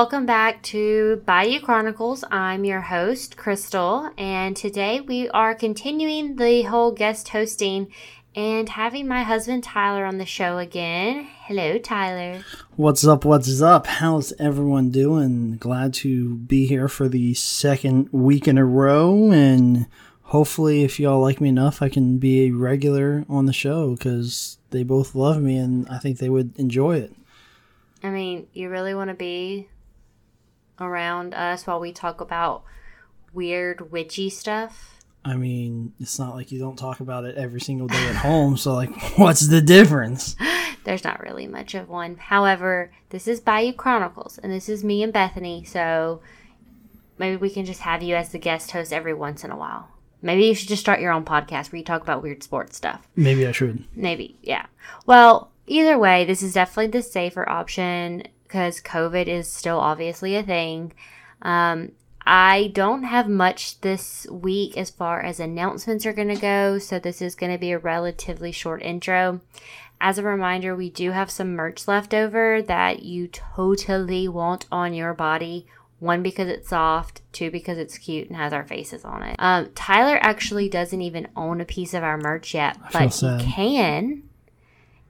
Welcome back to Bayou Chronicles. I'm your host, Crystal, and today we are continuing the whole guest hosting and having my husband Tyler on the show again. Hello, Tyler. What's up? What's up? How's everyone doing? Glad to be here for the second week in a row, and hopefully, if y'all like me enough, I can be a regular on the show because they both love me, and I think they would enjoy it. I mean, you really want to be around us while we talk about weird witchy stuff? I mean, it's not like you don't talk about it every single day at home. So, like, what's the difference? There's not really much of one. However, this is Bayou Chronicles, and this is me and Bethany. So maybe we can just have you as the guest host every once in a while. Maybe you should just start your own podcast where you talk about weird sports stuff. Maybe I should. Maybe, yeah. Well, either way, this is definitely the safer option because COVID is still obviously a thing. Um, I don't have much this week as far as announcements are going to go, so this is going to be a relatively short intro. As a reminder, we do have some merch left over that you totally want on your body. One, because it's soft. Two, because it's cute and has our faces on it. Um, Tyler actually doesn't even own a piece of our merch yet, but he can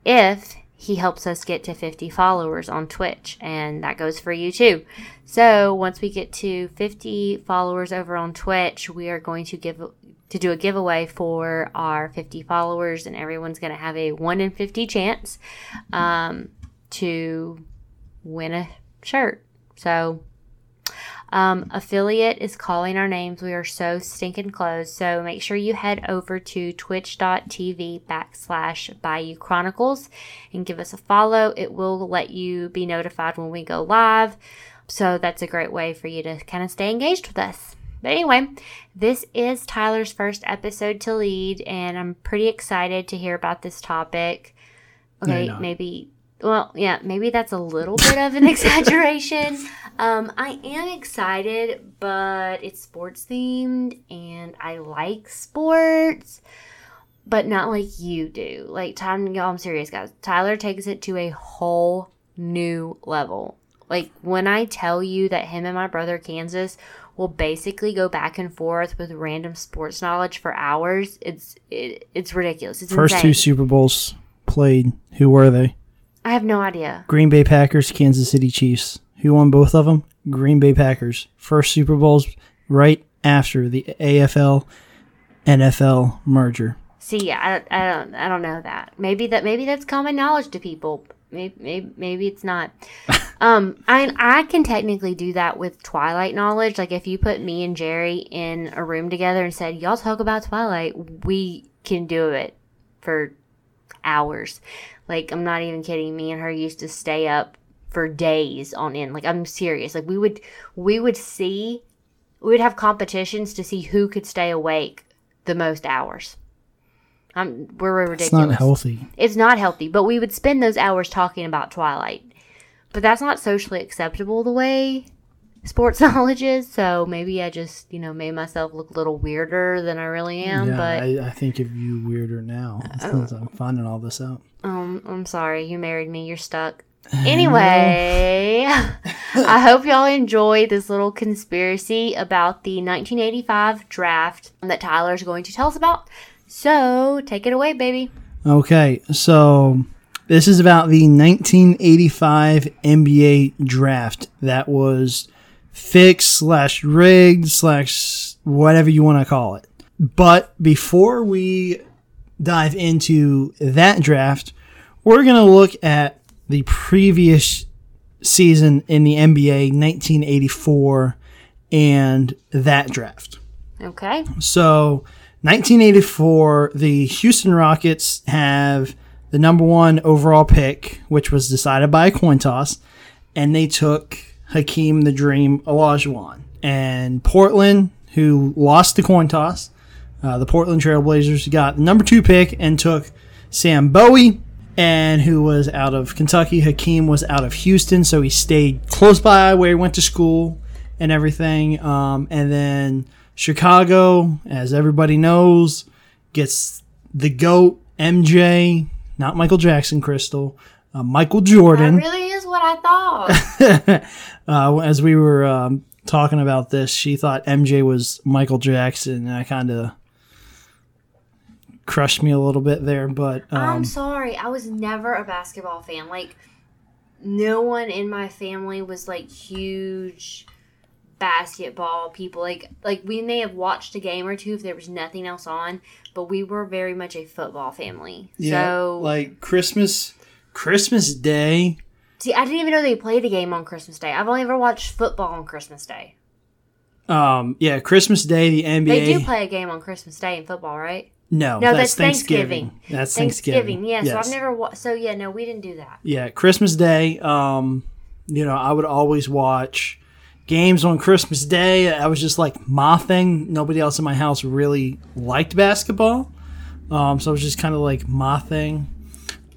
if he helps us get to 50 followers on Twitch, and that goes for you too. So once we get to 50 followers over on Twitch, we are going to give to do a giveaway for our 50 followers, and everyone's going to have a one in 50 chance um, to win a shirt. So um, affiliate is calling our names. We are so stinking close. So make sure you head over to twitch.tv backslash Bayou Chronicles and give us a follow. It will let you be notified when we go live. So that's a great way for you to kind of stay engaged with us. But anyway, this is Tyler's first episode to lead, and I'm pretty excited to hear about this topic. Okay, you're maybe. Well, yeah, maybe that's a little bit of an exaggeration. Um, I am excited, but it's sports themed, and I like sports, but not like you do. Like, time, y'all, I'm serious, guys. Tyler takes it to a whole new level. Like, when I tell you that him and my brother Kansas will basically go back and forth with random sports knowledge for hours, it's it, it's ridiculous. It's First two. Super Bowls played. Who were they? I have no idea. Green Bay Packers, Kansas City Chiefs. Who won both of them? Green Bay Packers. First Super Bowls right after the AFL NFL merger. See, I, I don't, I don't know that. Maybe that, maybe that's common knowledge to people. Maybe, maybe, maybe it's not. um, I, I can technically do that with Twilight knowledge. Like, if you put me and Jerry in a room together and said, "Y'all talk about Twilight," we can do it for hours. Like, I'm not even kidding. Me and her used to stay up for days on end. Like, I'm serious. Like, we would, we would see, we would have competitions to see who could stay awake the most hours. Um, we're ridiculous. It's not healthy. It's not healthy, but we would spend those hours talking about Twilight. But that's not socially acceptable the way sports knowledge is. So maybe I just, you know, made myself look a little weirder than I really am. yeah, but I, I think of you weirder now since I'm finding all this out. um, I'm sorry, you married me. You're stuck. Anyway, I hope y'all enjoy this little conspiracy about the 1985 draft that Tyler's going to tell us about. So take it away, baby. Okay, so this is about the 1985 NBA draft that was fixed slash rigged slash whatever you want to call it. But before we dive into that draft, we're going to look at the previous season in the NBA, 1984, and that draft. Okay. So, 1984, the Houston Rockets have the number one overall pick, which was decided by a coin toss, and they took Hakeem the Dream Olajuwon. And Portland, who lost the coin toss, uh, the Portland Trailblazers got the number two pick and took Sam Bowie, and who was out of Kentucky. Hakeem was out of Houston, so he stayed close by where he went to school and everything. Um, and then Chicago, as everybody knows, gets the GOAT, MJ, not Michael Jackson, Crystal, uh, Michael Jordan. That really is what I thought. uh, as we were um, talking about this, she thought MJ was Michael Jackson, and I kind of crushed me a little bit there. But um, I'm sorry. I was never a basketball fan. Like, no one in my family was like huge basketball people. Like, like we may have watched a game or two if there was nothing else on, but we were very much a football family. so, like Christmas, Christmas Day. see, I didn't even know they played the game on Christmas Day. I've only ever watched football on Christmas Day. Um, yeah, Christmas Day. The NBA. They do play a game on Christmas Day in football, right? no, No, that's that's Thanksgiving. Thanksgiving. That's Thanksgiving. Thanksgiving. Yeah. So Yes. I've never. Wa- so yeah, no, we didn't do that. Yeah, Christmas Day. Um, you know, I would always watch games on Christmas Day. I was just like my thing. Nobody else in my house really liked basketball, um, so it was just kind of like my thing.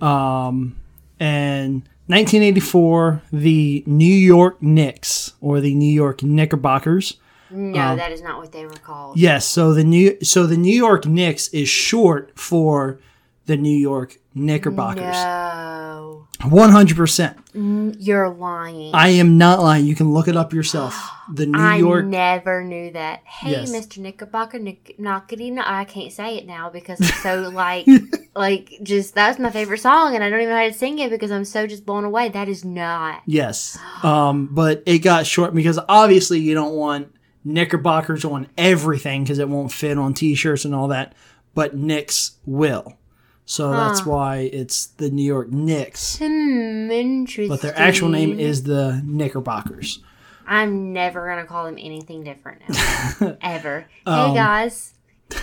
Um, and 1984, the New York Knicks or the New York Knickerbockers. No, Um, that is not what they were called. Yes, so the new so the New York Knicks is short for the New York Knickerbockers. No, One hundred percent. you're lying. I am not lying. You can look it up yourself. The New I York. never knew that. Hey, Yes. Mr. Knickerbocker, Nick, knockety, I can't say it now because it's so like, like just that's my favorite song, and I don't even know how to sing it because I'm so just blown away. That is not. Yes, um, but it got short because obviously you don't want Knickerbockers on everything because it won't fit on T-shirts and all that. But Knicks will, so that's why it's the New York Knicks. Hmm, interesting. But their actual name is the Knickerbockers. I'm never gonna call them anything different now. ever. Um, hey guys,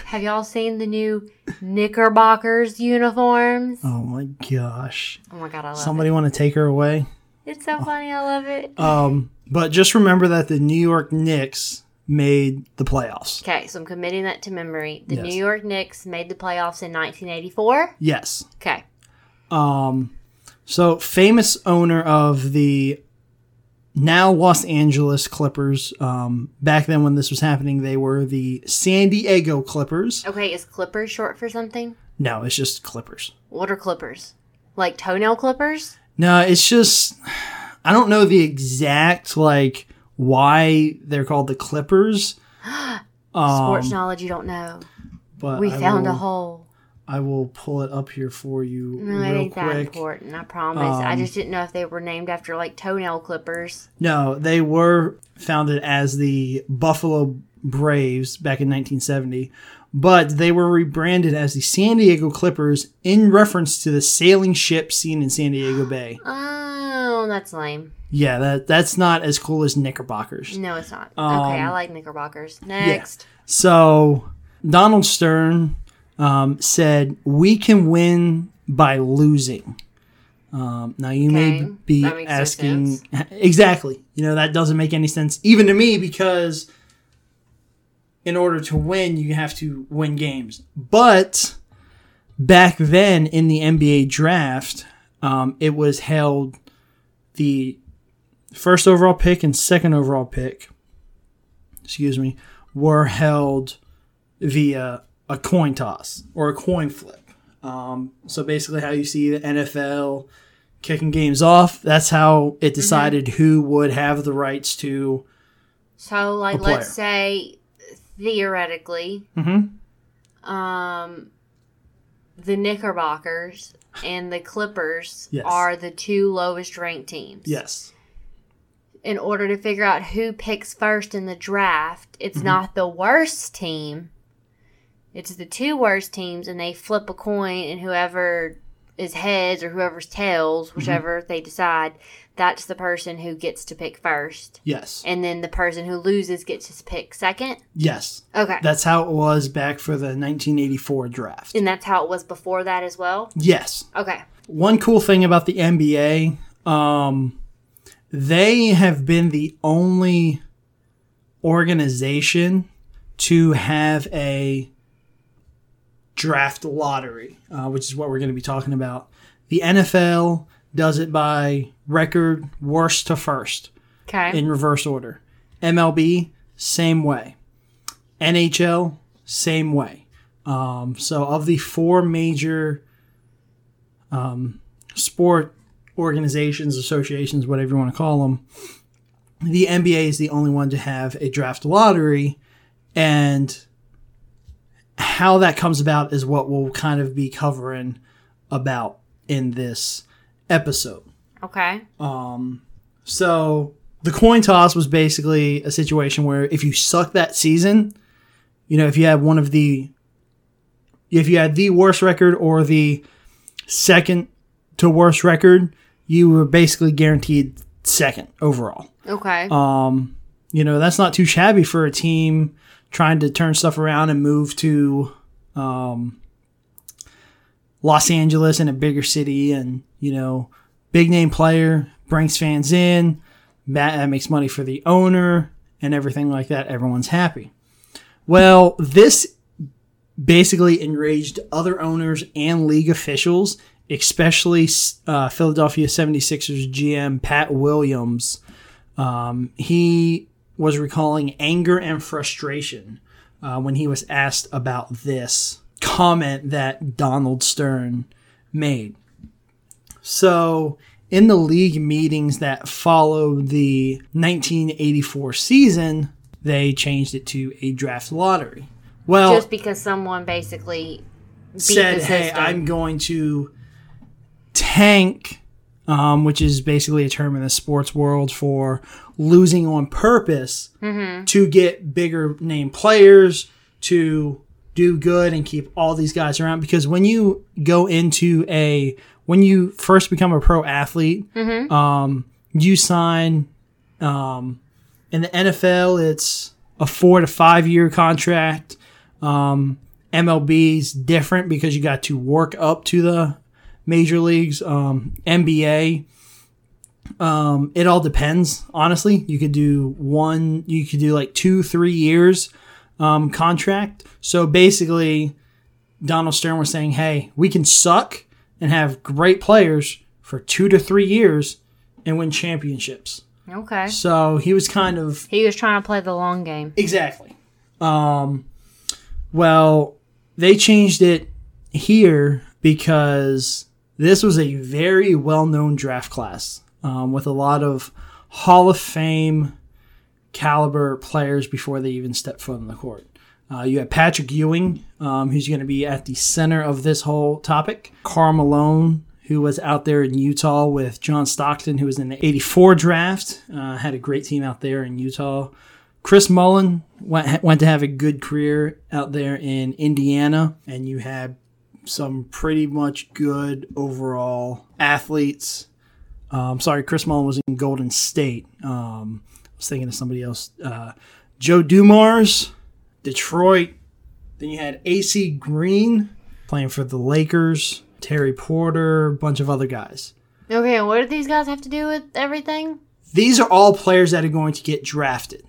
have y'all seen the new Knickerbockers uniforms? Oh my gosh! Oh my god, I love Somebody want to take her away? It's so funny. I love it. Um, but just remember that the New York Knicks made the playoffs. Okay, so I'm committing that to memory. The Yes. New York Knicks made the playoffs in 1984. Yes. Okay. Um, so famous owner of the now Los Angeles Clippers. Um, back then when this was happening, they were the San Diego Clippers. Okay, is Clippers short for something? No, it's just Clippers. What are Clippers? Like toenail clippers? No, it's just I don't know the exact like why they're called the Clippers. Um, Sports knowledge you don't know. but We I found will, a hole. I will pull it up here for you No, it ain't that important. I promise. I Um, just didn't know if they were named after like toenail clippers. No, they were founded as the Buffalo Braves back in 1970, but they were rebranded as the San Diego Clippers in reference to the sailing ship seen in San Diego Bay. Oh, that's lame. Yeah, that that's not as cool as Knickerbockers. No, it's not. Um, okay, I like knickerbockers. Next. So Donald Stern um, said, "We can win by losing." Um, now you may be no asking exactly. You know that doesn't make any sense even to me because in order to win, you have to win games. But back then in the NBA draft, um, it was held the first overall pick and second overall pick. Excuse me, were held via a coin toss or a coin flip. Um, so basically, how you see the NFL kicking games off, that's how it decided who would have the rights to. So, like, let's say theoretically, Mhm. um, the Knickerbockers and the Clippers Yes. are the two lowest ranked teams. Yes. In order to figure out who picks first in the draft, it's Mm-hmm. not the worst team. It's the two worst teams, and they flip a coin, and whoever is heads or whoever's tails, Mm-hmm. whichever they decide, that's the person who gets to pick first. Yes. And then the person who loses gets to pick second. Yes. Okay. That's how it was back for the 1984 draft. and that's how it was before that as well. Yes. Okay. One cool thing about the NBA, um, they have been the only organization to have a draft lottery, uh, which is what we're going to be talking about. The NFL does it by record worst to first Okay. in reverse order. MLB, same way. NHL, same way. Um, so, of the four major um, sport organizations, associations, whatever you want to call them, the NBA is the only one to have a draft lottery. And how that comes about is what we'll kind of be covering about in this episode. Okay. Um so the coin toss was basically a situation where if you suck that season, you know, if you had one of the, if you had the worst record or the second to worst record, you were basically guaranteed second overall. Okay. Um, you know, that's not too shabby for a team trying to turn stuff around and move to um, Los Angeles in a bigger city and, you know, big name player brings fans in, that makes money for the owner and everything like that. Everyone's happy. Well, this basically enraged other owners and league officials, especially uh, Philadelphia 76ers GM Pat Williams. Um, he was recalling anger and frustration uh, when he was asked about this comment that Donald Stern made. So, in the league meetings that followed the 1984 season, they changed it to a draft lottery. Well, Just because someone basically said, "Hey. I'm going to tank," um, which is basically a term in the sports world for losing on purpose Mm-hmm. to get bigger name players to do good and keep all these guys around. Because when you go into a when you first become a pro athlete, Mm-hmm. um, you sign um, in the NFL. It's a four to five year contract. Um, MLB's different because you got to work up to the major leagues. Um, NBA, um, it all depends. Honestly, you could do one, you could do like two, three years um, contract. So basically, Donald Stern was saying, "Hey, we can suck and have great players for two to three years and win championships." okay. So he was kind of He was trying to play the long game. Exactly. Um, well, they changed it here because this was a very well known draft class um, with a lot of Hall of Fame caliber players before they even stepped foot on the court. Uh, you have Patrick Ewing, um, who's going to be at the center of this whole topic. Karl Malone, who was out there in Utah with John Stockton, who was in the 84 draft, uh, had a great team out there in Utah. Chris Mullin went, went to have a good career out there in Indiana, and you had some pretty much good overall athletes. Um, sorry, Chris Mullin was in Golden State. Um, I was thinking of somebody else. Uh, Joe Dumars, Detroit. Then you had AC Green playing for the Lakers. Terry Porter, a bunch of other guys. Okay, and what do these guys have to do with everything? These are all players that are going to get drafted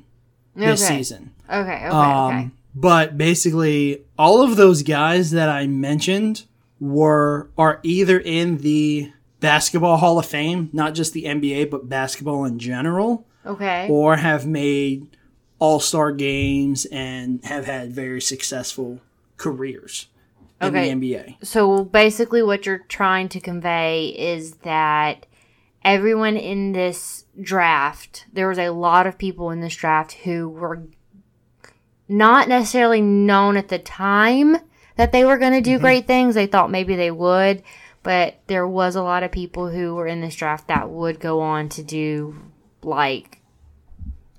this season. Okay, okay, Um, okay. But basically, all of those guys that I mentioned were are either in the basketball Hall of Fame, not just the NBA, but basketball in general, Okay. or have made All Star games and have had very successful careers in Okay. the NBA. So basically, what you're trying to convey is that everyone in this draft, there was a lot of people in this draft who were not necessarily known at the time that they were going to do mm-hmm. great things. They thought maybe they would, but there was a lot of people who were in this draft that would go on to do like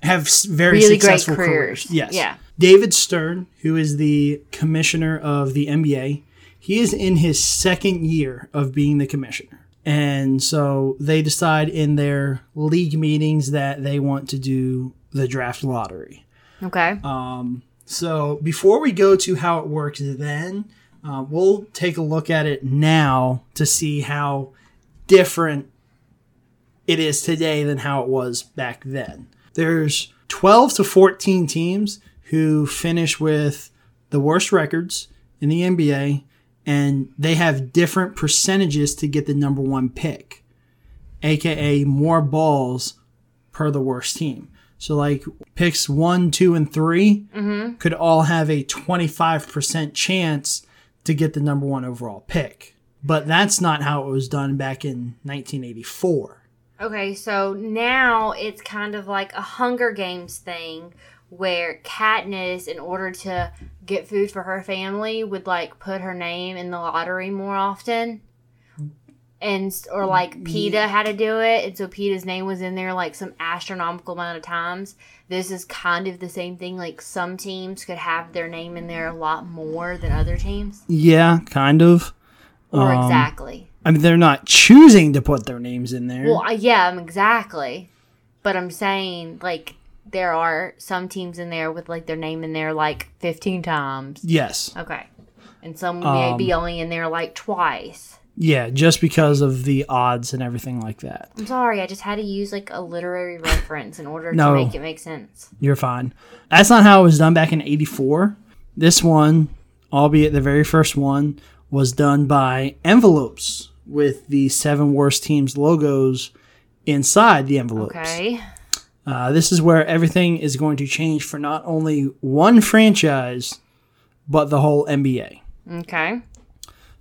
Have very really great successful careers. careers. Yes. Yeah. David Stern, who is the commissioner of the NBA, he is in his second year of being the commissioner. And so they decide in their league meetings that they want to do the draft lottery. Okay. So before we go to how it works then, uh, we'll take a look at it now to see how different it is today than how it was back then. There's 12 to 14 teams who finish with the worst records in the NBA, and they have different percentages to get the number one pick, aka more balls per the worst team. So, like picks one, two, and 3 mm-hmm. could all have a 25% chance to get the number one overall pick. But that's not how it was done back in 1984. Okay, so now it's kind of like a Hunger Games thing where Katniss, in order to get food for her family, would like put her name in the lottery more often. And or like Peeta had to do it, and so Peeta's name was in there like some astronomical amount of times. This is kind of the same thing. Like some teams could have their name in there a lot more than other teams, Yeah, kind of. or Um, exactly. I mean, they're not choosing to put their names in there. Well, yeah, um, exactly. But I'm saying like there are some teams in there with like their name in there like 15 times. yes. Okay. And some may Um, be only in there like twice. Yeah, just because of the odds and everything like that. I'm sorry, I just had to use like a literary reference in order No. to make it make sense. You're fine. That's not how it was done back in 84. This one, albeit the very first one, was done by envelopes with the seven worst teams logos inside the envelopes. Okay. Uh, this is where everything is going to change for not only one franchise, but the whole NBA. Okay.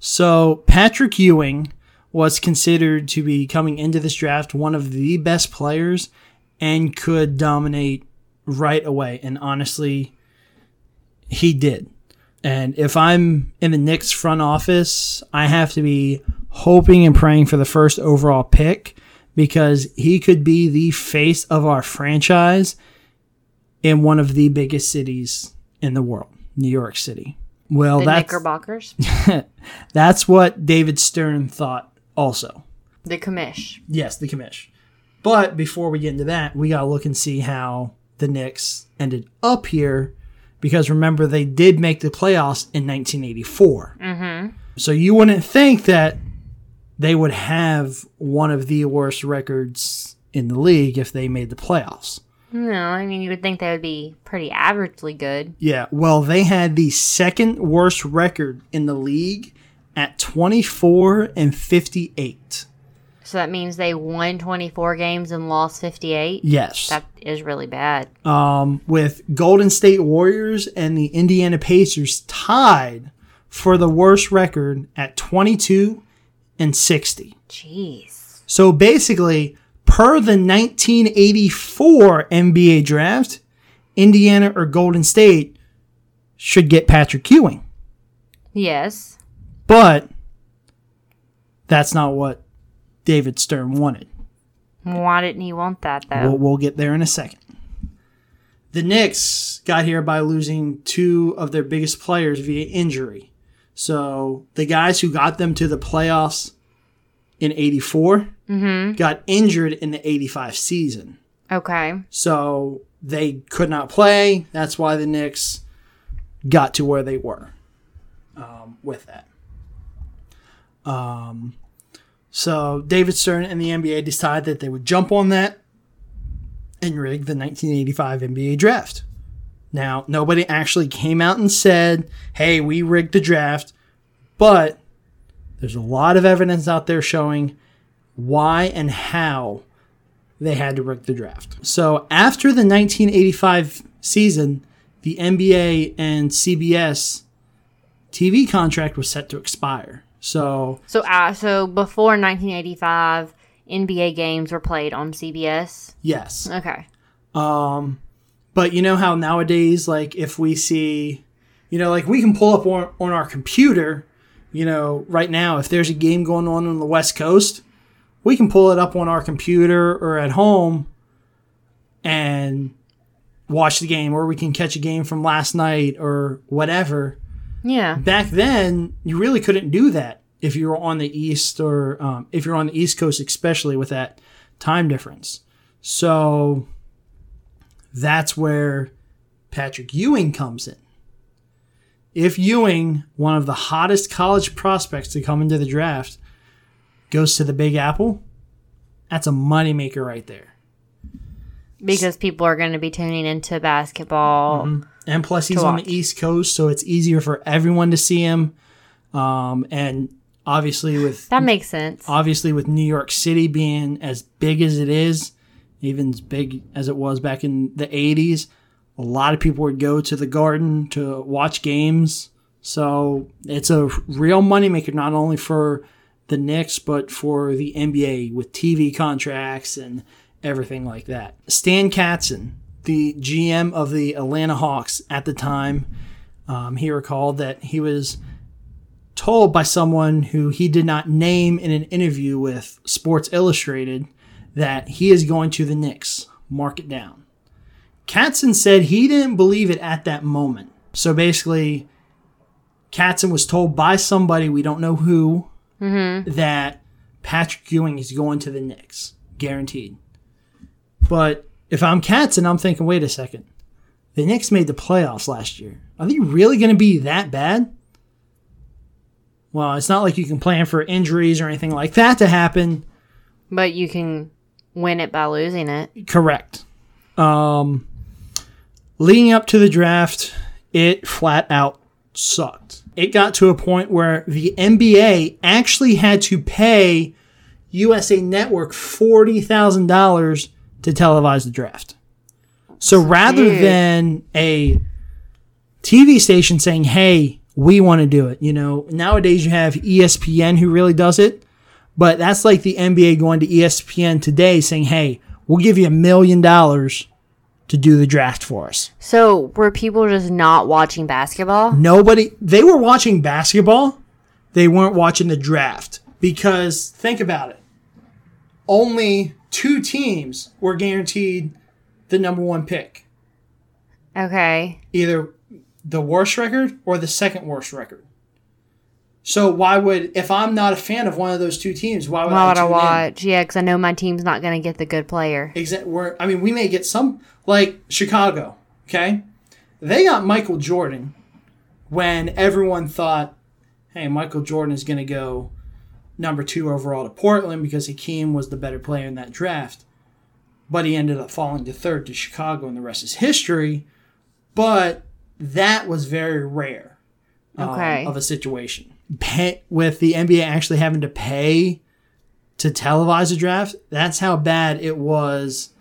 So Patrick Ewing was considered to be coming into this draft one of the best players and could dominate right away. And honestly, he did. And if I'm in the Knicks front office, I have to be hoping and praying for the first overall pick because he could be the face of our franchise in one of the biggest cities in the world, New York City. Well, The that's Knickerbockers. that's what David Stern thought also. the commish. Yes, the commish. But before we get into that, we got to look and see how the Knicks ended up here because remember, they did make the playoffs in 1984. Mm-hmm. So you wouldn't think that they would have one of the worst records in the league if they made the playoffs. No, I mean you would think they would be pretty averagely good. Yeah, well, they had the second worst record in the league at 24 and 58. So that means they won 24 games and lost 58. Yes. That is really bad. um, with Golden State Warriors and the Indiana Pacers tied for the worst record at 22 and 60. Jeez. So basically, per the 1984 NBA draft, Indiana or Golden State should get Patrick Ewing. Yes. But that's not what David Stern wanted. Why didn't he want that though? We'll, we'll get there in a second. The Knicks got here by losing two of their biggest players via injury. So the guys who got them to the playoffs in 84 got injured in the 85 season. okay. So they could not play. That's why the Knicks got to where they were um, with that. Um, so David Stern and the NBA decided that they would jump on that and rig the 1985 NBA draft. Now, nobody actually came out and said, hey, we rigged the draft, but there's a lot of evidence out there showing why and how they had to rig the draft. So after the 1985 season, the NBA and CBS TV contract was set to expire. So So uh, so before 1985, NBA games were played on CBS. yes, Okay. Um but you know how nowadays, like if we see, you know, like we can pull up on, on our computer, you know, right now if there's a game going on on the West Coast, we can pull it up on our computer or at home and watch the game, or we can catch a game from last night or whatever. Yeah. back then you really couldn't do that if you were on the east or um, if you're on the east coast especially with that time difference so that's where patrick ewing comes in if ewing one of the hottest college prospects to come into the draft goes to the big apple that's a moneymaker right there Because people are going to be tuning into basketball. and plus he's on watch. the east coast so it's easier for everyone to see him um, and obviously with That makes sense. obviously with New York City being as big as it is, even as big as it was back in the 80s, a lot of people would go to the garden to watch games. So it's a real moneymaker, not only for the Knicks, but for the NBA with TV contracts and everything like that. Stan Kasten, the GM of the Atlanta Hawks at the time, um, he recalled that he was told by someone who he did not name in an interview with Sports Illustrated that he is going to the Knicks. Mark it down. Kasten said he didn't believe it at that moment. So basically, Kasten was told by somebody, we don't know who, that Patrick Ewing is going to the Knicks. Guaranteed. But if I'm Cats and I'm thinking, wait a second. The Knicks made the playoffs last year. Are they really going to be that bad? Well, it's not like you can plan for injuries or anything like that to happen. But you can win it by losing it. Correct. Um, leading up to the draft, it flat out sucked. It got to a point where the NBA actually had to pay USA Network $40,000 to televise the draft. So rather than a TV station saying, hey, we want to do it, you know, nowadays you have ESPN who really does it. But that's like the NBA going to ESPN today saying, hey, we'll give you a million dollars to do the draft for us. So were people just not watching basketball? Nobody, they were watching basketball. They weren't watching the draft because think about it. Only two teams were guaranteed the number one pick Okay. either the worst record or the second worst record. So why would, if I'm not a fan of one of those two teams, why would Why I would I tune in? watch? Yeah, because I know my team's not going to get the good player. Exact. Where I mean, we may get some like Chicago. Okay, they got Michael Jordan when everyone thought, "Hey, Michael Jordan is going to go number two overall to Portland because Hakeem was the better player in that draft." But he ended up falling to third to Chicago, and the rest is history. But that was very rare um, of a situation. Pay, with the NBA actually having to pay to televise a draft, that's how bad it was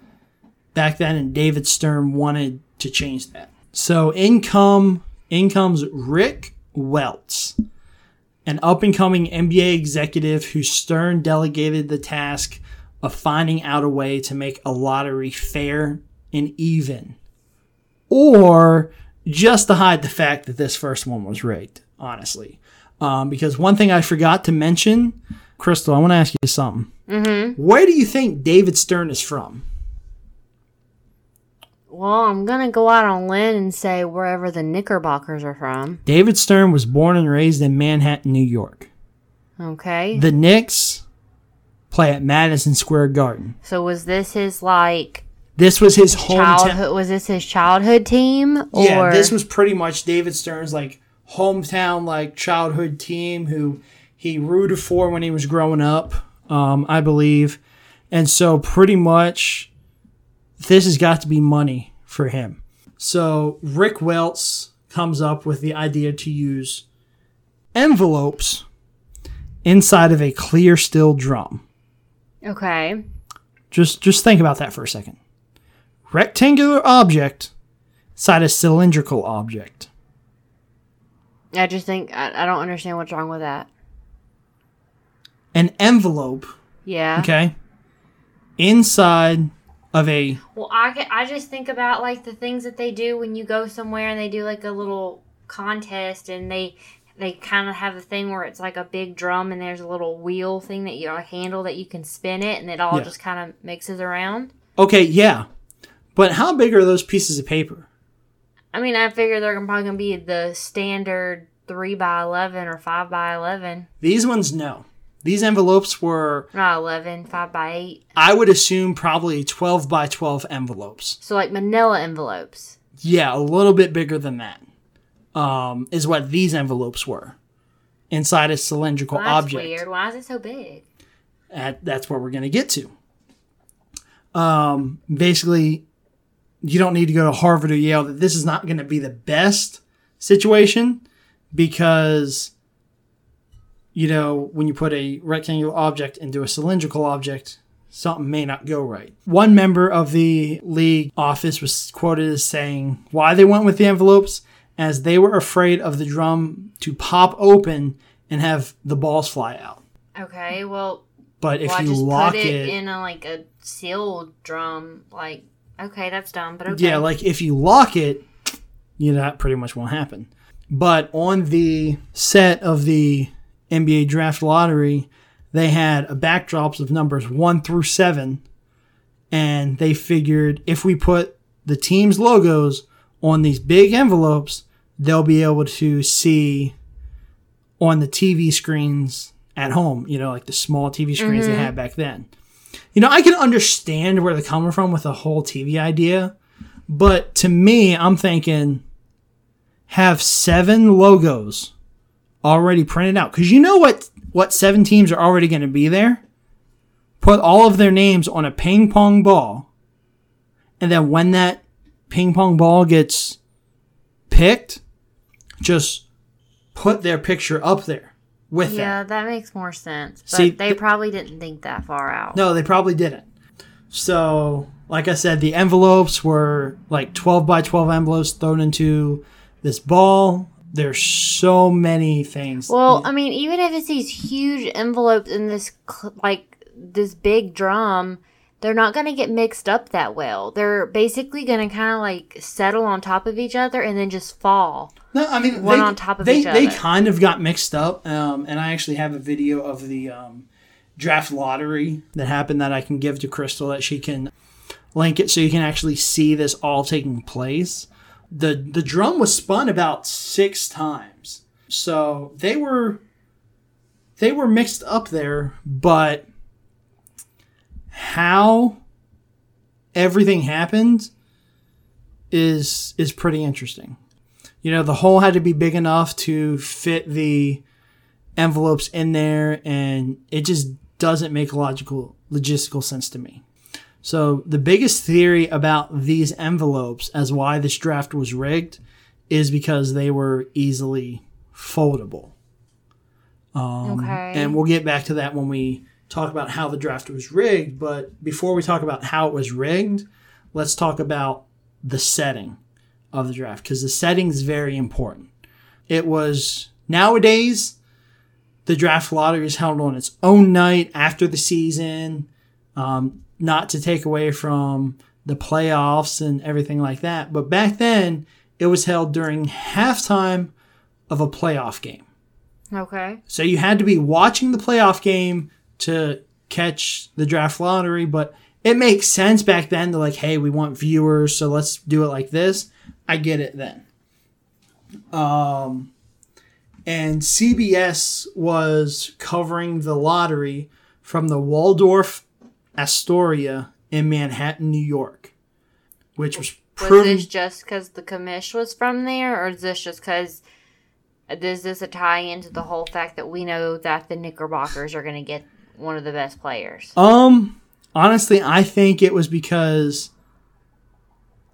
back then, and David Stern wanted to change that. So in come in comes Rick Welts, an up and coming NBA executive who Stern delegated the task of finding out a way to make a lottery fair and even, or just to hide the fact that this first one was rigged. Honestly, um, because one thing I forgot to mention, Crystal, I want to ask you something. Mm-hmm. Where do you think David Stern is from? Well, I'm going to go out on a limb and say wherever the Knickerbockers are from. David Stern was born and raised in Manhattan, New York. Okay. The Knicks play at Madison Square Garden. so was this his, like, This was his hometown. childhood? Was this his childhood team? Or Yeah, this was pretty much David Stern's like hometown, like childhood team who he rooted for when he was growing up, um, I believe. And so pretty much this has got to be money for him. So Rick Welts comes up with the idea to use envelopes inside of a clear steel drum. Okay. Just just think about that for a second. Rectangular object inside a cylindrical object. I just think, I, I don't understand what's wrong with that. An envelope, Yeah. okay, inside of a Well, I, I just think about like the things that they do when you go somewhere and they do like a little contest and they they kind of have a thing where it's like a big drum and there's a little wheel thing that you a handle that you can spin it and it all Yeah. just kind of mixes around. okay, yeah, but how big are those pieces of paper? I mean, I figure they're probably gonna be the standard three by eleven or five by eleven. These ones, no. These envelopes were, Not 11, 5 by eight. I would assume, probably twelve by twelve envelopes. So like manila envelopes. Yeah, a little bit bigger than that. Um, is what these envelopes were inside a cylindrical Well, that's object. weird. Why is it so big? at, that's what we're going to get to. Um, basically, you don't need to go to Harvard or Yale. That this is not going to be the best situation because, you know, when you put a rectangular object into a cylindrical object, something may not go right. One member of the league office was quoted as saying why they went with the envelopes as they were afraid of the drum to pop open and have the balls fly out. Okay, well, But if well, you lock put it, it, in a like a sealed drum, like okay, that's dumb, but okay. yeah, like if you lock it, you know, that pretty much won't happen. But on the set of the NBA draft lottery, they had a backdrops of numbers one through seven, and they figured if we put the team's logos on these big envelopes, they'll be able to see on the TV screens at home, you know, like the small TV screens they mm-hmm. had back then. You know, I can understand where they're coming from with the whole TV idea, but to me, I'm thinking have seven logos already printed out because you know what what seven teams are already going to be there. Put all of their names on a ping pong ball, and then when that ping pong ball gets picked, just put their picture up there with yeah, that makes more sense. But See, they th- probably didn't think that far out. No, they probably didn't. So, like I said, the envelopes were like 12 by 12 envelopes thrown into this ball. There's so many things. Well, I mean, even if it's these huge envelopes in this like this big drum, they're not going to get mixed up that well. They're basically going to kind of like settle on top of each other and then just fall. No, I mean, one they, on top of they, each They kind of got mixed up. Um, and I actually have a video of the um, draft lottery that happened that I can give to Crystal that she can link it so you can actually see this all taking place. The the drum was spun about six times. So they were they were mixed up there, but how everything happened is is pretty interesting. You know, the hole had to be big enough to fit the envelopes in there and it just doesn't make logical logistical sense to me. So the biggest theory about these envelopes as why this draft was rigged is because they were easily foldable. Um, okay. And we'll get back to that when we talk about how the draft was rigged. But before we talk about how it was rigged, let's talk about the setting of the draft because the setting is very important. It was nowadays the draft lottery is held on its own night after the season, um, not to take away from the playoffs and everything like that. But back then, it was held during halftime of a playoff game. okay. So you had to be watching the playoff game to catch the draft lottery, but it makes sense back then to like, hey, we want viewers, so let's do it like this. I get it then. Um, and CBS was covering the lottery from the Waldorf Astoria in Manhattan, New York, which was Was proven. this just because the commish was from there, or is this just because? Is this a tie into the whole fact that we know that the Knickerbockers are going to get one of the best players? um, honestly, I think it was because,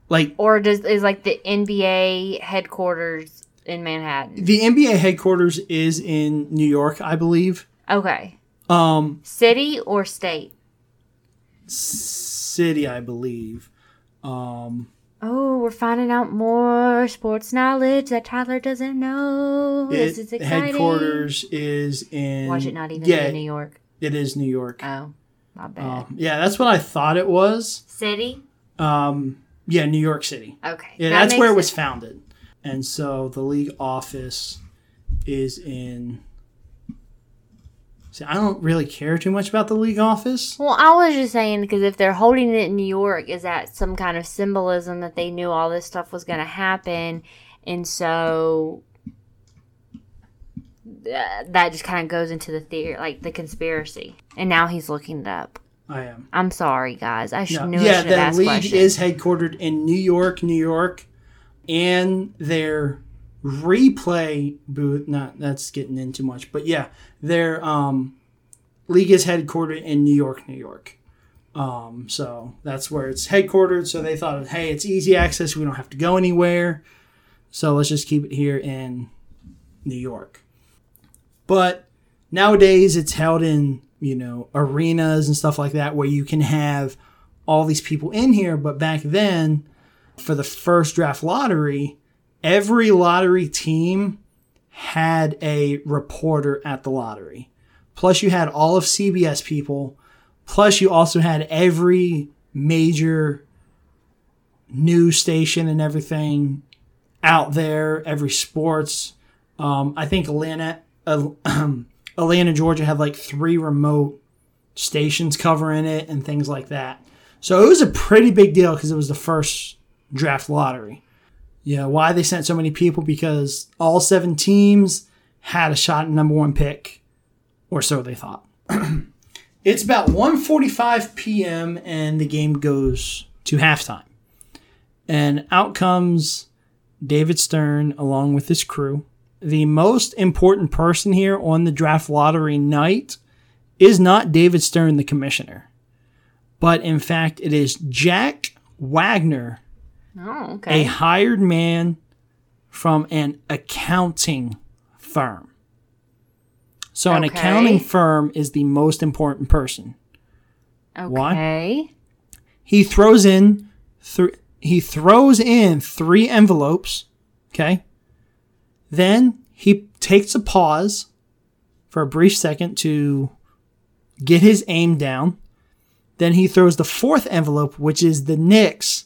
like, Or does is like the NBA headquarters in Manhattan? the NBA headquarters is in New York, I believe. Okay, Um, city or state? city, I believe. Um, Oh, we're finding out more sports knowledge that Tyler doesn't know. this it, is exciting. headquarters is in. Was it not even yeah, in New York? it is New York. Oh, my bad. Um, yeah, that's what I thought it was. City? Um, yeah, New York City. Okay. Yeah, that that's where it was sense. founded. And so the league office is in. See, I don't really care too much about the league office. Well, I was just saying because if they're holding it in New York, is that some kind of symbolism that they knew all this stuff was going to happen, and so that just kind of goes into the theory, like the conspiracy. And now he's looking it up. I am. I'm sorry, guys. I should No. knew Yeah, the asked league questions. is headquartered in New York, New York, and their replay booth. Not that's getting into much, but yeah, their um, league is headquartered in New York, New York. Um, so that's where it's headquartered. So they thought, hey, it's easy access. We don't have to go anywhere. So let's just keep it here in New York. But nowadays it's held in, you know, arenas and stuff like that where you can have all these people in here. But back then, for the first draft lottery, every lottery team had a reporter at the lottery plus you had all of CBS people, plus you also had every major news station and everything out there, every sports. Um, I think Atlanta, uh, Atlanta, Georgia had like three remote stations covering it and things like that. So it was a pretty big deal because it was the first draft lottery. Yeah, why they sent so many people? Because all seven teams had a shot at number one pick, or so they thought. it's about 1.45 p.m. and the game goes to halftime. And out comes David Stern along with his crew. The most important person here on the draft lottery night is not David Stern, the commissioner, but in fact, it is Jack Wagner, Oh, okay. a hired man from an accounting firm. So, an accounting firm is the most important person. why? He throws in three. he throws in three envelopes, okay? Then he takes a pause for a brief second to get his aim down. Then he throws the fourth envelope, which is the Knicks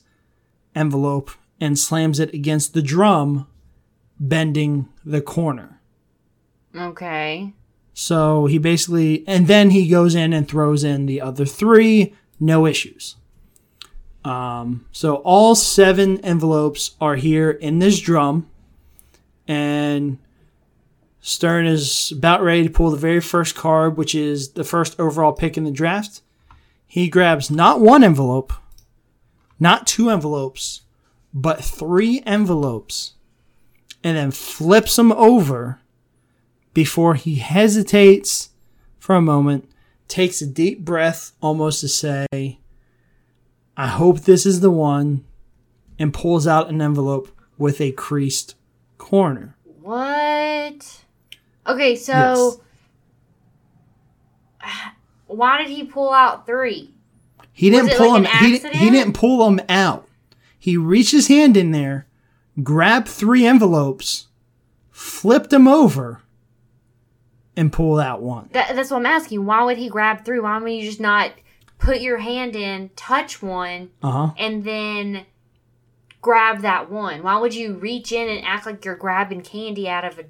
envelope, and slams it against the drum, bending the corner. Okay. So he basically, and then he goes in and throws in the other three, no issues. Um, so all seven envelopes are here in this drum, and Stern is about ready to pull the very first card, which is the first overall pick in the draft. He grabs not one envelope, not two envelopes, but three envelopes, and then flips them over before he hesitates for a moment, takes a deep breath, almost to say, I hope this is the one, and pulls out an envelope with a creased corner. What? Okay, so why did he pull out three? He didn't pull like him. He, he didn't pull them out. He reached his hand in there, grabbed three envelopes, flipped them over, and pulled out one. That, that's what I'm asking. Why would he grab three? Why would you just not put your hand in, touch one, Uh huh. and then grab that one? Why would you reach in and act like you're grabbing candy out of a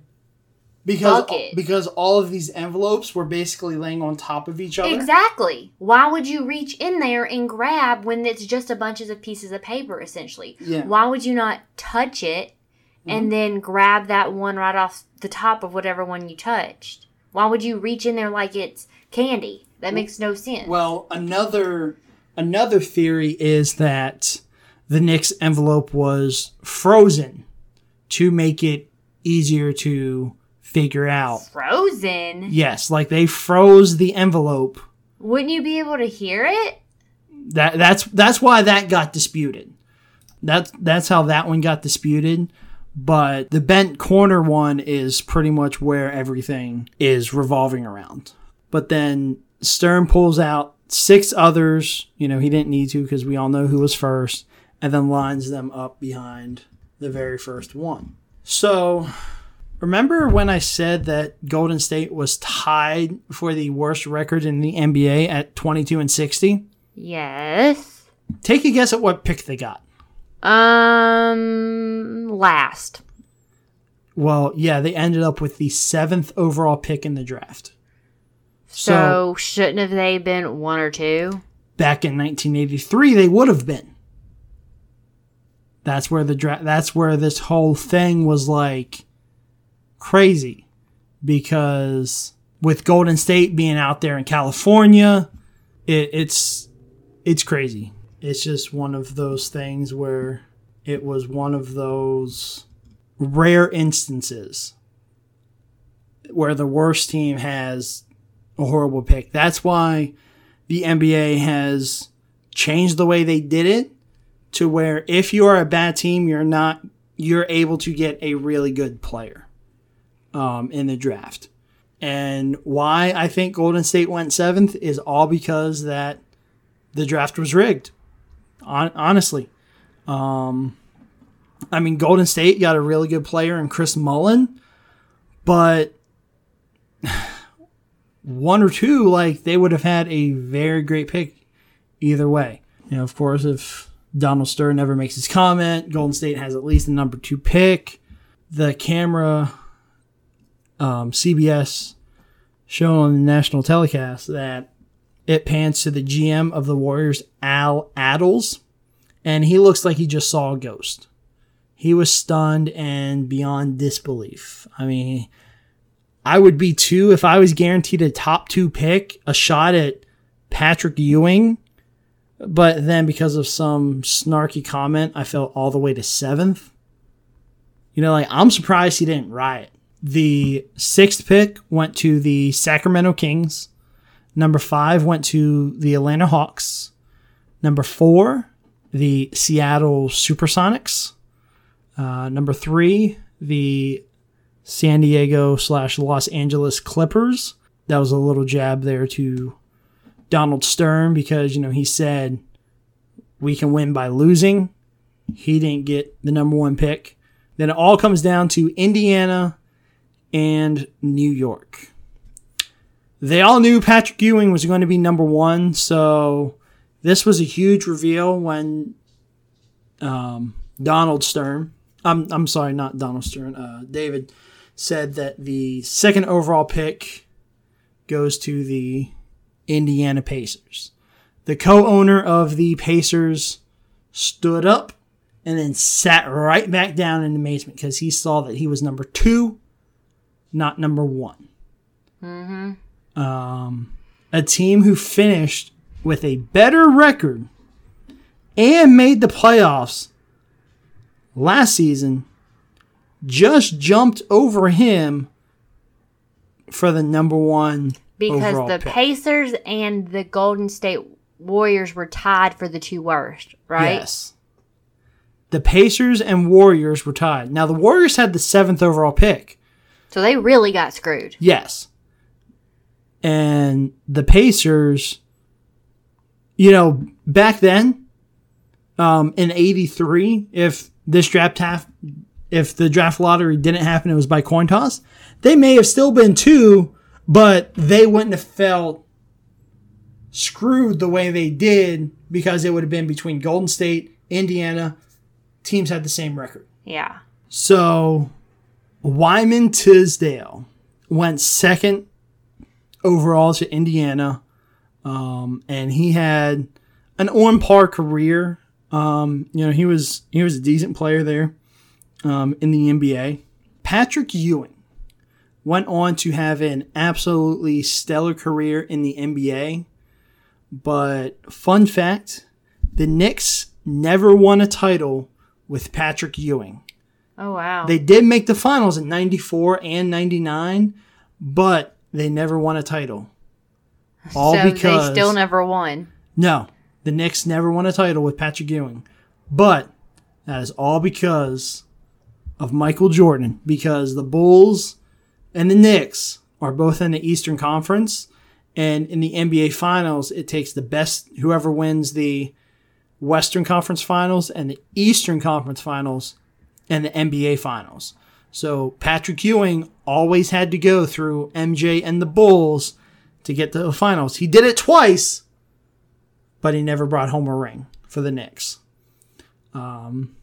Because Bucket. because all of these envelopes were basically laying on top of each other. Exactly. Why would you reach in there and grab when it's just a bunches of pieces of paper, essentially? Yeah. Why would you not touch it and mm-hmm. then grab that one right off the top of whatever one you touched? Why would you reach in there like it's candy? That makes no sense. Well, another another theory is that the Knicks envelope was frozen to make it easier to figure out. Frozen? Yes, like they froze the envelope. Wouldn't you be able to hear it? That that's that's why that got disputed. That's that's how that one got disputed. But the bent corner one is pretty much where everything is revolving around. But then Stern pulls out six others. You know, he didn't need to because we all know who was first, and then lines them up behind the very first one. So, remember when I said that Golden State was tied for the worst record in the NBA at 22 and 60? Yes. Take a guess at what pick they got. Um, last. Well, yeah, they ended up with the seventh overall pick in the draft. So, shouldn't have they been one or two? back in 1983 they would have been that's where the dra- that's where this whole thing was like crazy. Because with golden state being out there in california it, it's it's crazy. It's just one of those things where it was one of those rare instances where the worst team has a horrible pick. That's why the NBA has changed the way they did it to where if you are a bad team, you're not you're able to get a really good player um, in the draft. And why I think Golden State went seventh is all because that the draft was rigged. Hon- honestly, um, I mean Golden State got a really good player in Chris Mullin, but one or two, like they would have had a very great pick either way. You know, of course, if Donald Stern never makes his comment, Golden State has at least a number two pick. The camera, um, CBS, shown on the national telecast that it pans to the GM of the Warriors, Al Attles, and he looks like he just saw a ghost. He was stunned and beyond disbelief. I mean, I would be too if I was guaranteed a top two pick, a shot at Patrick Ewing. But then because of some snarky comment, I fell all the way to seventh. You know, like I'm surprised he didn't riot. The sixth pick went to the Sacramento Kings. Number five went to the Atlanta Hawks. Number four, the Seattle Supersonics. Uh, number three, the San Diego slash Los Angeles Clippers. That was a little jab there to Donald Stern because, you know, he said we can win by losing. He didn't get the number one pick. Then it all comes down to Indiana and New York. They all knew Patrick Ewing was going to be number one, so this was a huge reveal when um, Donald Stern, I'm, I'm sorry, not Donald Stern, uh, David said that the second overall pick goes to the Indiana Pacers. The co owner of the Pacers stood up and then sat right back down in amazement because he saw that he was number two, not number one. Mm-hmm. Um, a team who finished with a better record and made the playoffs last season just jumped over him for the number one because the pick. Pacers and the Golden State Warriors were tied for the two worst, right? Yes. The Pacers and Warriors were tied. Now the Warriors had the seventh overall pick. So they really got screwed. Yes. And the Pacers, you know, back then, um, in '83, if this draft half, if the draft lottery didn't happen, it was by coin toss. They may have still been two, but they wouldn't have felt screwed the way they did because it would have been between Golden State, Indiana. Teams had the same record. Yeah. So Wayman Tisdale went second overall to Indiana, um, and he had an on par career. Um, you know, he was he was a decent player there um, in the NBA. Patrick Ewing went on to have an absolutely stellar career in the NBA. But fun fact, the Knicks never won a title with Patrick Ewing. Oh wow. They did make the finals in 94 and 99, but they never won a title. All so because they still never won. No, the Knicks never won a title with Patrick Ewing. But that is all because of Michael Jordan because the Bulls and the Knicks are both in the Eastern Conference and in the NBA finals it takes the best whoever wins the Western Conference finals and the Eastern Conference finals and the NBA finals. So Patrick Ewing always had to go through MJ and the Bulls to get to the finals. He did it twice, but he never brought home a ring for the Knicks. Um,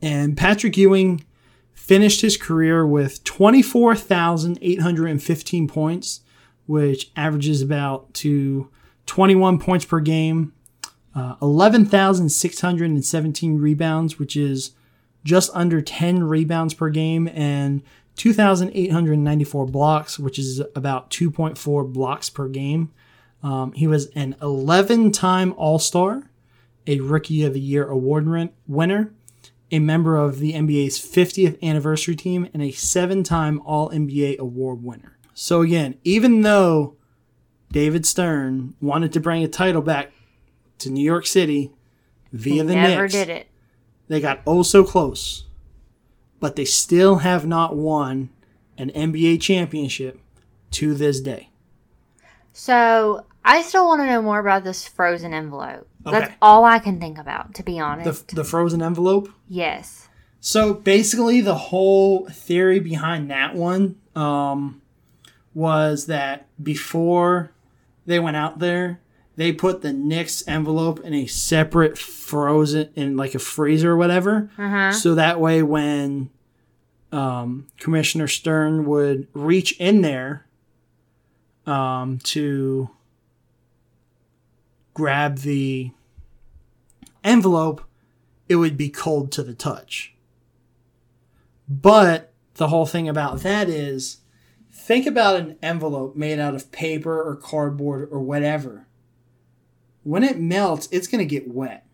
and Patrick Ewing finished his career with 24,815 points, which averages about to 21 points per game, uh, 11,617 rebounds, which is just under 10 rebounds per game, and 2,894 blocks, which is about 2.4 blocks per game. Um, he was an 11 time All Star, a Rookie of the Year award winner, a member of the NBA's 50th anniversary team, and a seven time All NBA award winner. So, again, even though David Stern wanted to bring a title back to New York City via the. They never Knicks, did it. they got oh so close, but they still have not won an NBA championship to this day. So I still want to know more about this frozen envelope. That's all I can think about, to be honest. The, the frozen envelope. yes. So basically, the whole theory behind that one um, was that before they went out there, they put the Knicks envelope in a separate frozen in like a freezer or whatever. Uh-huh. So that way, when um, Commissioner Stern would reach in there um, to grab the envelope, it would be cold to the touch. But the whole thing about that is think about an envelope made out of paper or cardboard or whatever. When it melts, it's going to get wet.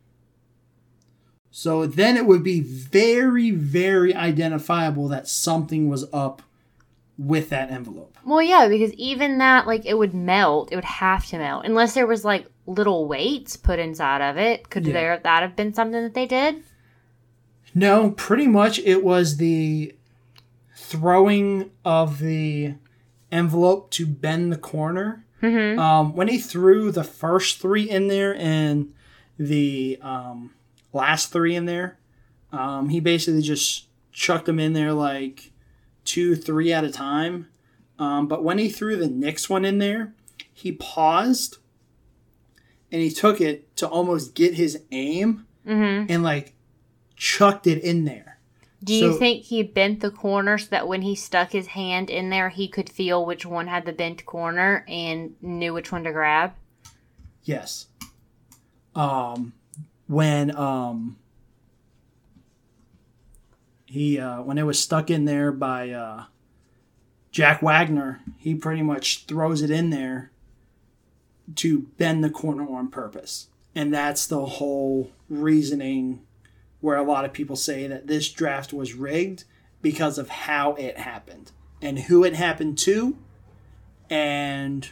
So then it would be very, very identifiable that something was up with that envelope. Well, yeah, because even that, like, it would melt. It would have to melt unless there was like little weights put inside of it. Could Yeah. there that have been something that they did? No, pretty much it was the throwing of the envelope to bend the corner. Mm-hmm. Um, when he threw the first three in there and the um, last three in there, um, he basically just chucked them in there like two, three at a time. Um, but when he threw the next one in there, he paused and he took it to almost get his aim Mm-hmm. and like chucked it in there. Do you think he bent the corner so that when he stuck his hand in there, he could feel which one had the bent corner and knew which one to grab? Yes. Um, when um, he uh, when it was stuck in there by uh, Jack Wagner, he pretty much throws it in there to bend the corner on purpose, and that's the whole reasoning where a lot of people say that this draft was rigged because of how it happened and who it happened to, and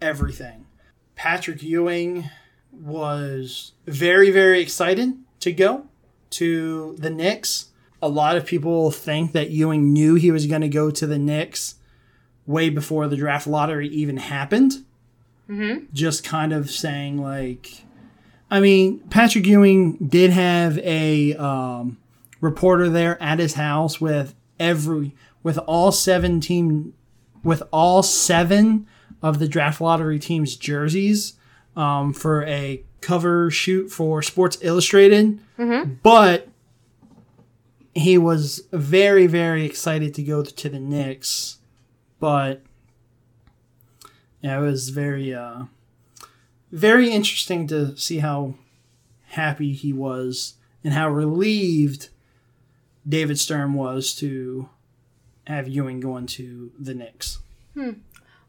everything. Patrick Ewing was very, very excited to go to the Knicks. A lot of people think that Ewing knew he was going to go to the Knicks way before the draft lottery even happened. Mm-hmm. Just kind of saying, like, I mean, Patrick Ewing did have a um, reporter there at his house with every, with all seven team, with all seven of the draft lottery team's jerseys um, for a cover shoot for Sports Illustrated. But he was very, very excited to go to the Knicks. But yeah, it was very, uh, very interesting to see how happy he was and how relieved David Stern was to have Ewing going to the Knicks.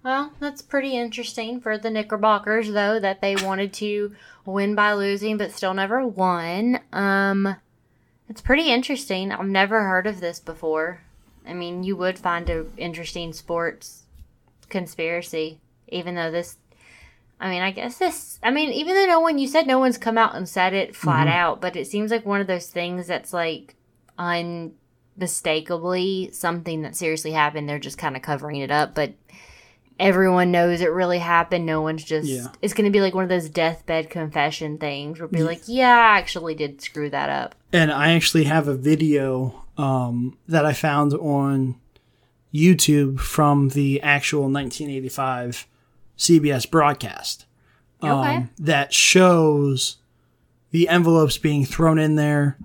Well, that's pretty interesting for the Knickerbockers, though, that they wanted to win by losing but still never won. Um, it's pretty interesting. I've never heard of this before. I mean, you would find an interesting sports conspiracy, even though this. I mean, I guess this. I mean, even though no one, you said no one's come out and said it flat out, but it seems like one of those things that's like unmistakably something that seriously happened. They're just kind of covering it up, but everyone knows it really happened. No one's just. Yeah. It's going to be like one of those deathbed confession things where be like, yeah, I actually did screw that up. And I actually have a video um, that I found on YouTube from the actual 1985 CBS broadcast um, Okay. that shows the envelopes being thrown in there,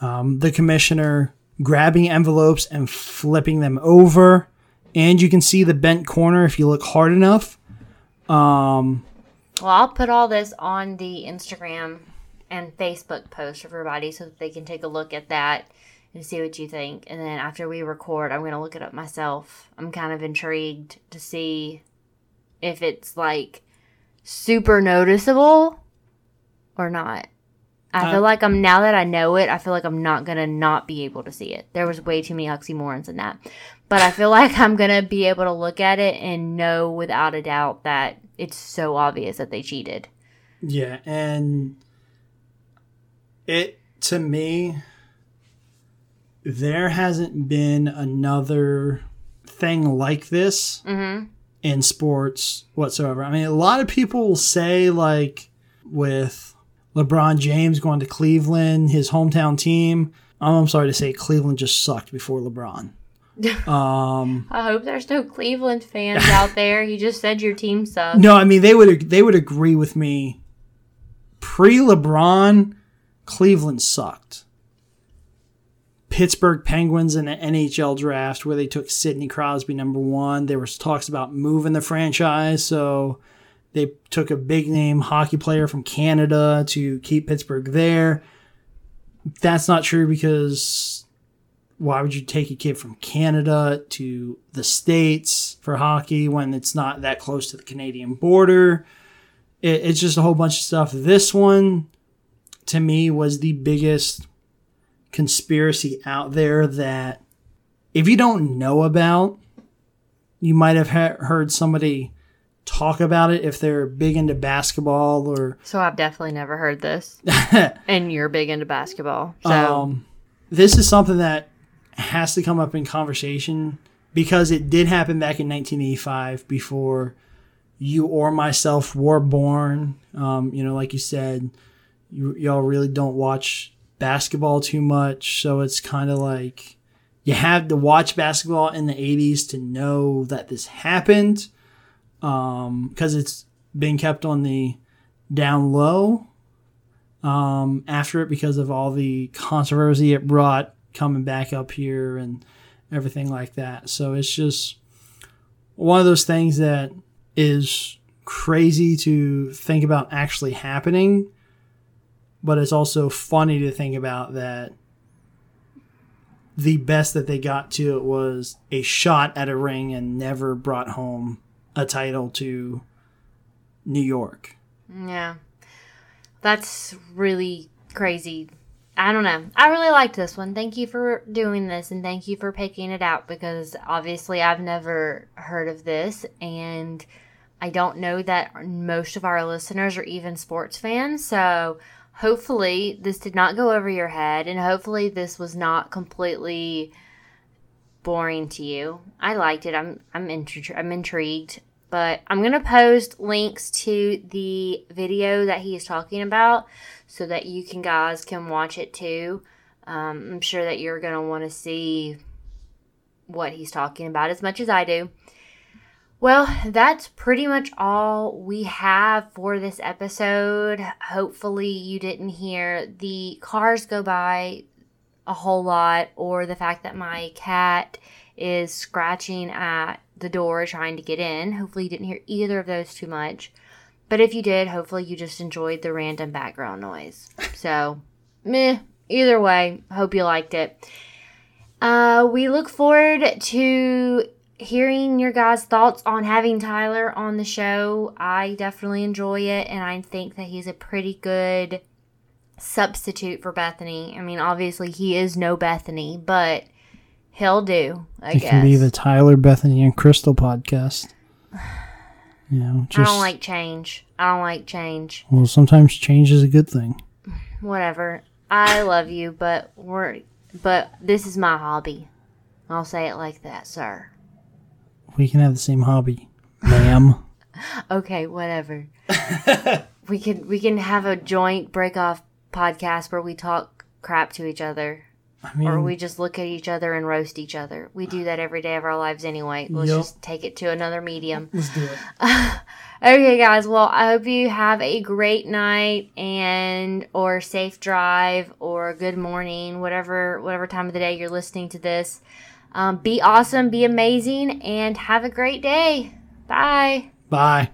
um, the commissioner grabbing envelopes and flipping them over. And you can see the bent corner if you look hard enough. Um, Well, I'll put all this on the Instagram and Facebook post for everybody so that they can take a look at that and see what you think. And then after we record, I'm going to look it up myself. I'm kind of intrigued to see if it's like super noticeable or not. I Uh, feel like I'm now that I know it, I feel like I'm not gonna not be able to see it. There was way too many oxymorons in that. But I feel like I'm gonna be able to look at it and know without a doubt that it's so obvious that they cheated. Yeah, and it to me there hasn't been another thing like this Mm-hmm. in sports whatsoever. I mean, a lot of people say like with LeBron James going to Cleveland, his hometown team. I'm sorry to say Cleveland just sucked before LeBron. Um, I hope there's no Cleveland fans out there. You just said your team sucks. no, I mean they would they would agree with me. Pre LeBron, Cleveland sucked. Pittsburgh Penguins in the NHL draft where they took Sidney Crosby number one. There was talks about moving the franchise, so they took a big name hockey player from Canada to keep Pittsburgh there. That's not true because why would you take a kid from Canada to the States for hockey when it's not that close to the Canadian border? It, it's just a whole bunch of stuff. This one, to me, was the biggest conspiracy out there that if you don't know about, you might have ha- heard somebody talk about it if they're big into basketball or So I've definitely never heard this. and you're big into basketball. So um, this is something that has to come up in conversation because it did happen back in 1985 before you or myself were born. Um, you know, like you said, you, y'all really don't watch basketball too much, so it's kind of like you have to watch basketball in the 80s to know that this happened because it's been kept on the down low um, after it because of all the controversy it brought coming back up here and everything like that. So it's just one of those things that is crazy to think about actually happening, but it's also funny to think about that the best that they got to it was a shot at a ring and never brought home a title to New York. yeah. That's really crazy. I don't know. I really liked this one. Thank you for doing this and thank you for picking it out because obviously I've never heard of this and I don't know that most of our listeners are even sports fans. So hopefully this did not go over your head and hopefully this was not completely boring to you. I liked it. I'm I'm intri- I'm intrigued. But I'm going to post links to the video that he is talking about so that you can guys can watch it too. Um, I'm sure that you're going to want to see what he's talking about as much as I do. Well, that's pretty much all we have for this episode. Hopefully, you didn't hear the cars go by a whole lot or the fact that my cat is scratching at the door trying to get in. Hopefully, you didn't hear either of those too much. But if you did, hopefully, you just enjoyed the random background noise. So, meh. Either way, hope you liked it. Uh, we look forward to hearing your guys' thoughts on having Tyler on the show. I definitely enjoy it, and I think that he's a pretty good substitute for Bethany. I mean, obviously, he is no Bethany, but he'll do. I It guess. can be the Tyler, Bethany, and Crystal podcast. You know, I don't like change. I don't like change. well, sometimes change is a good thing. Whatever. I love you, but we're but this is my hobby. I'll say it like that, sir. We can have the same hobby, ma'am. Okay, whatever. we can we can have a joint break off podcast where we talk crap to each other. I mean, Or we just look at each other and roast each other. We do that every day of our lives anyway. Let's Yup. just take it to another medium. let's do it. Okay, guys. Well, I hope you have a great night and or safe drive or good morning, whatever whatever time of the day you're listening to this. Um, be awesome, be amazing, and have a great day. Bye. Bye.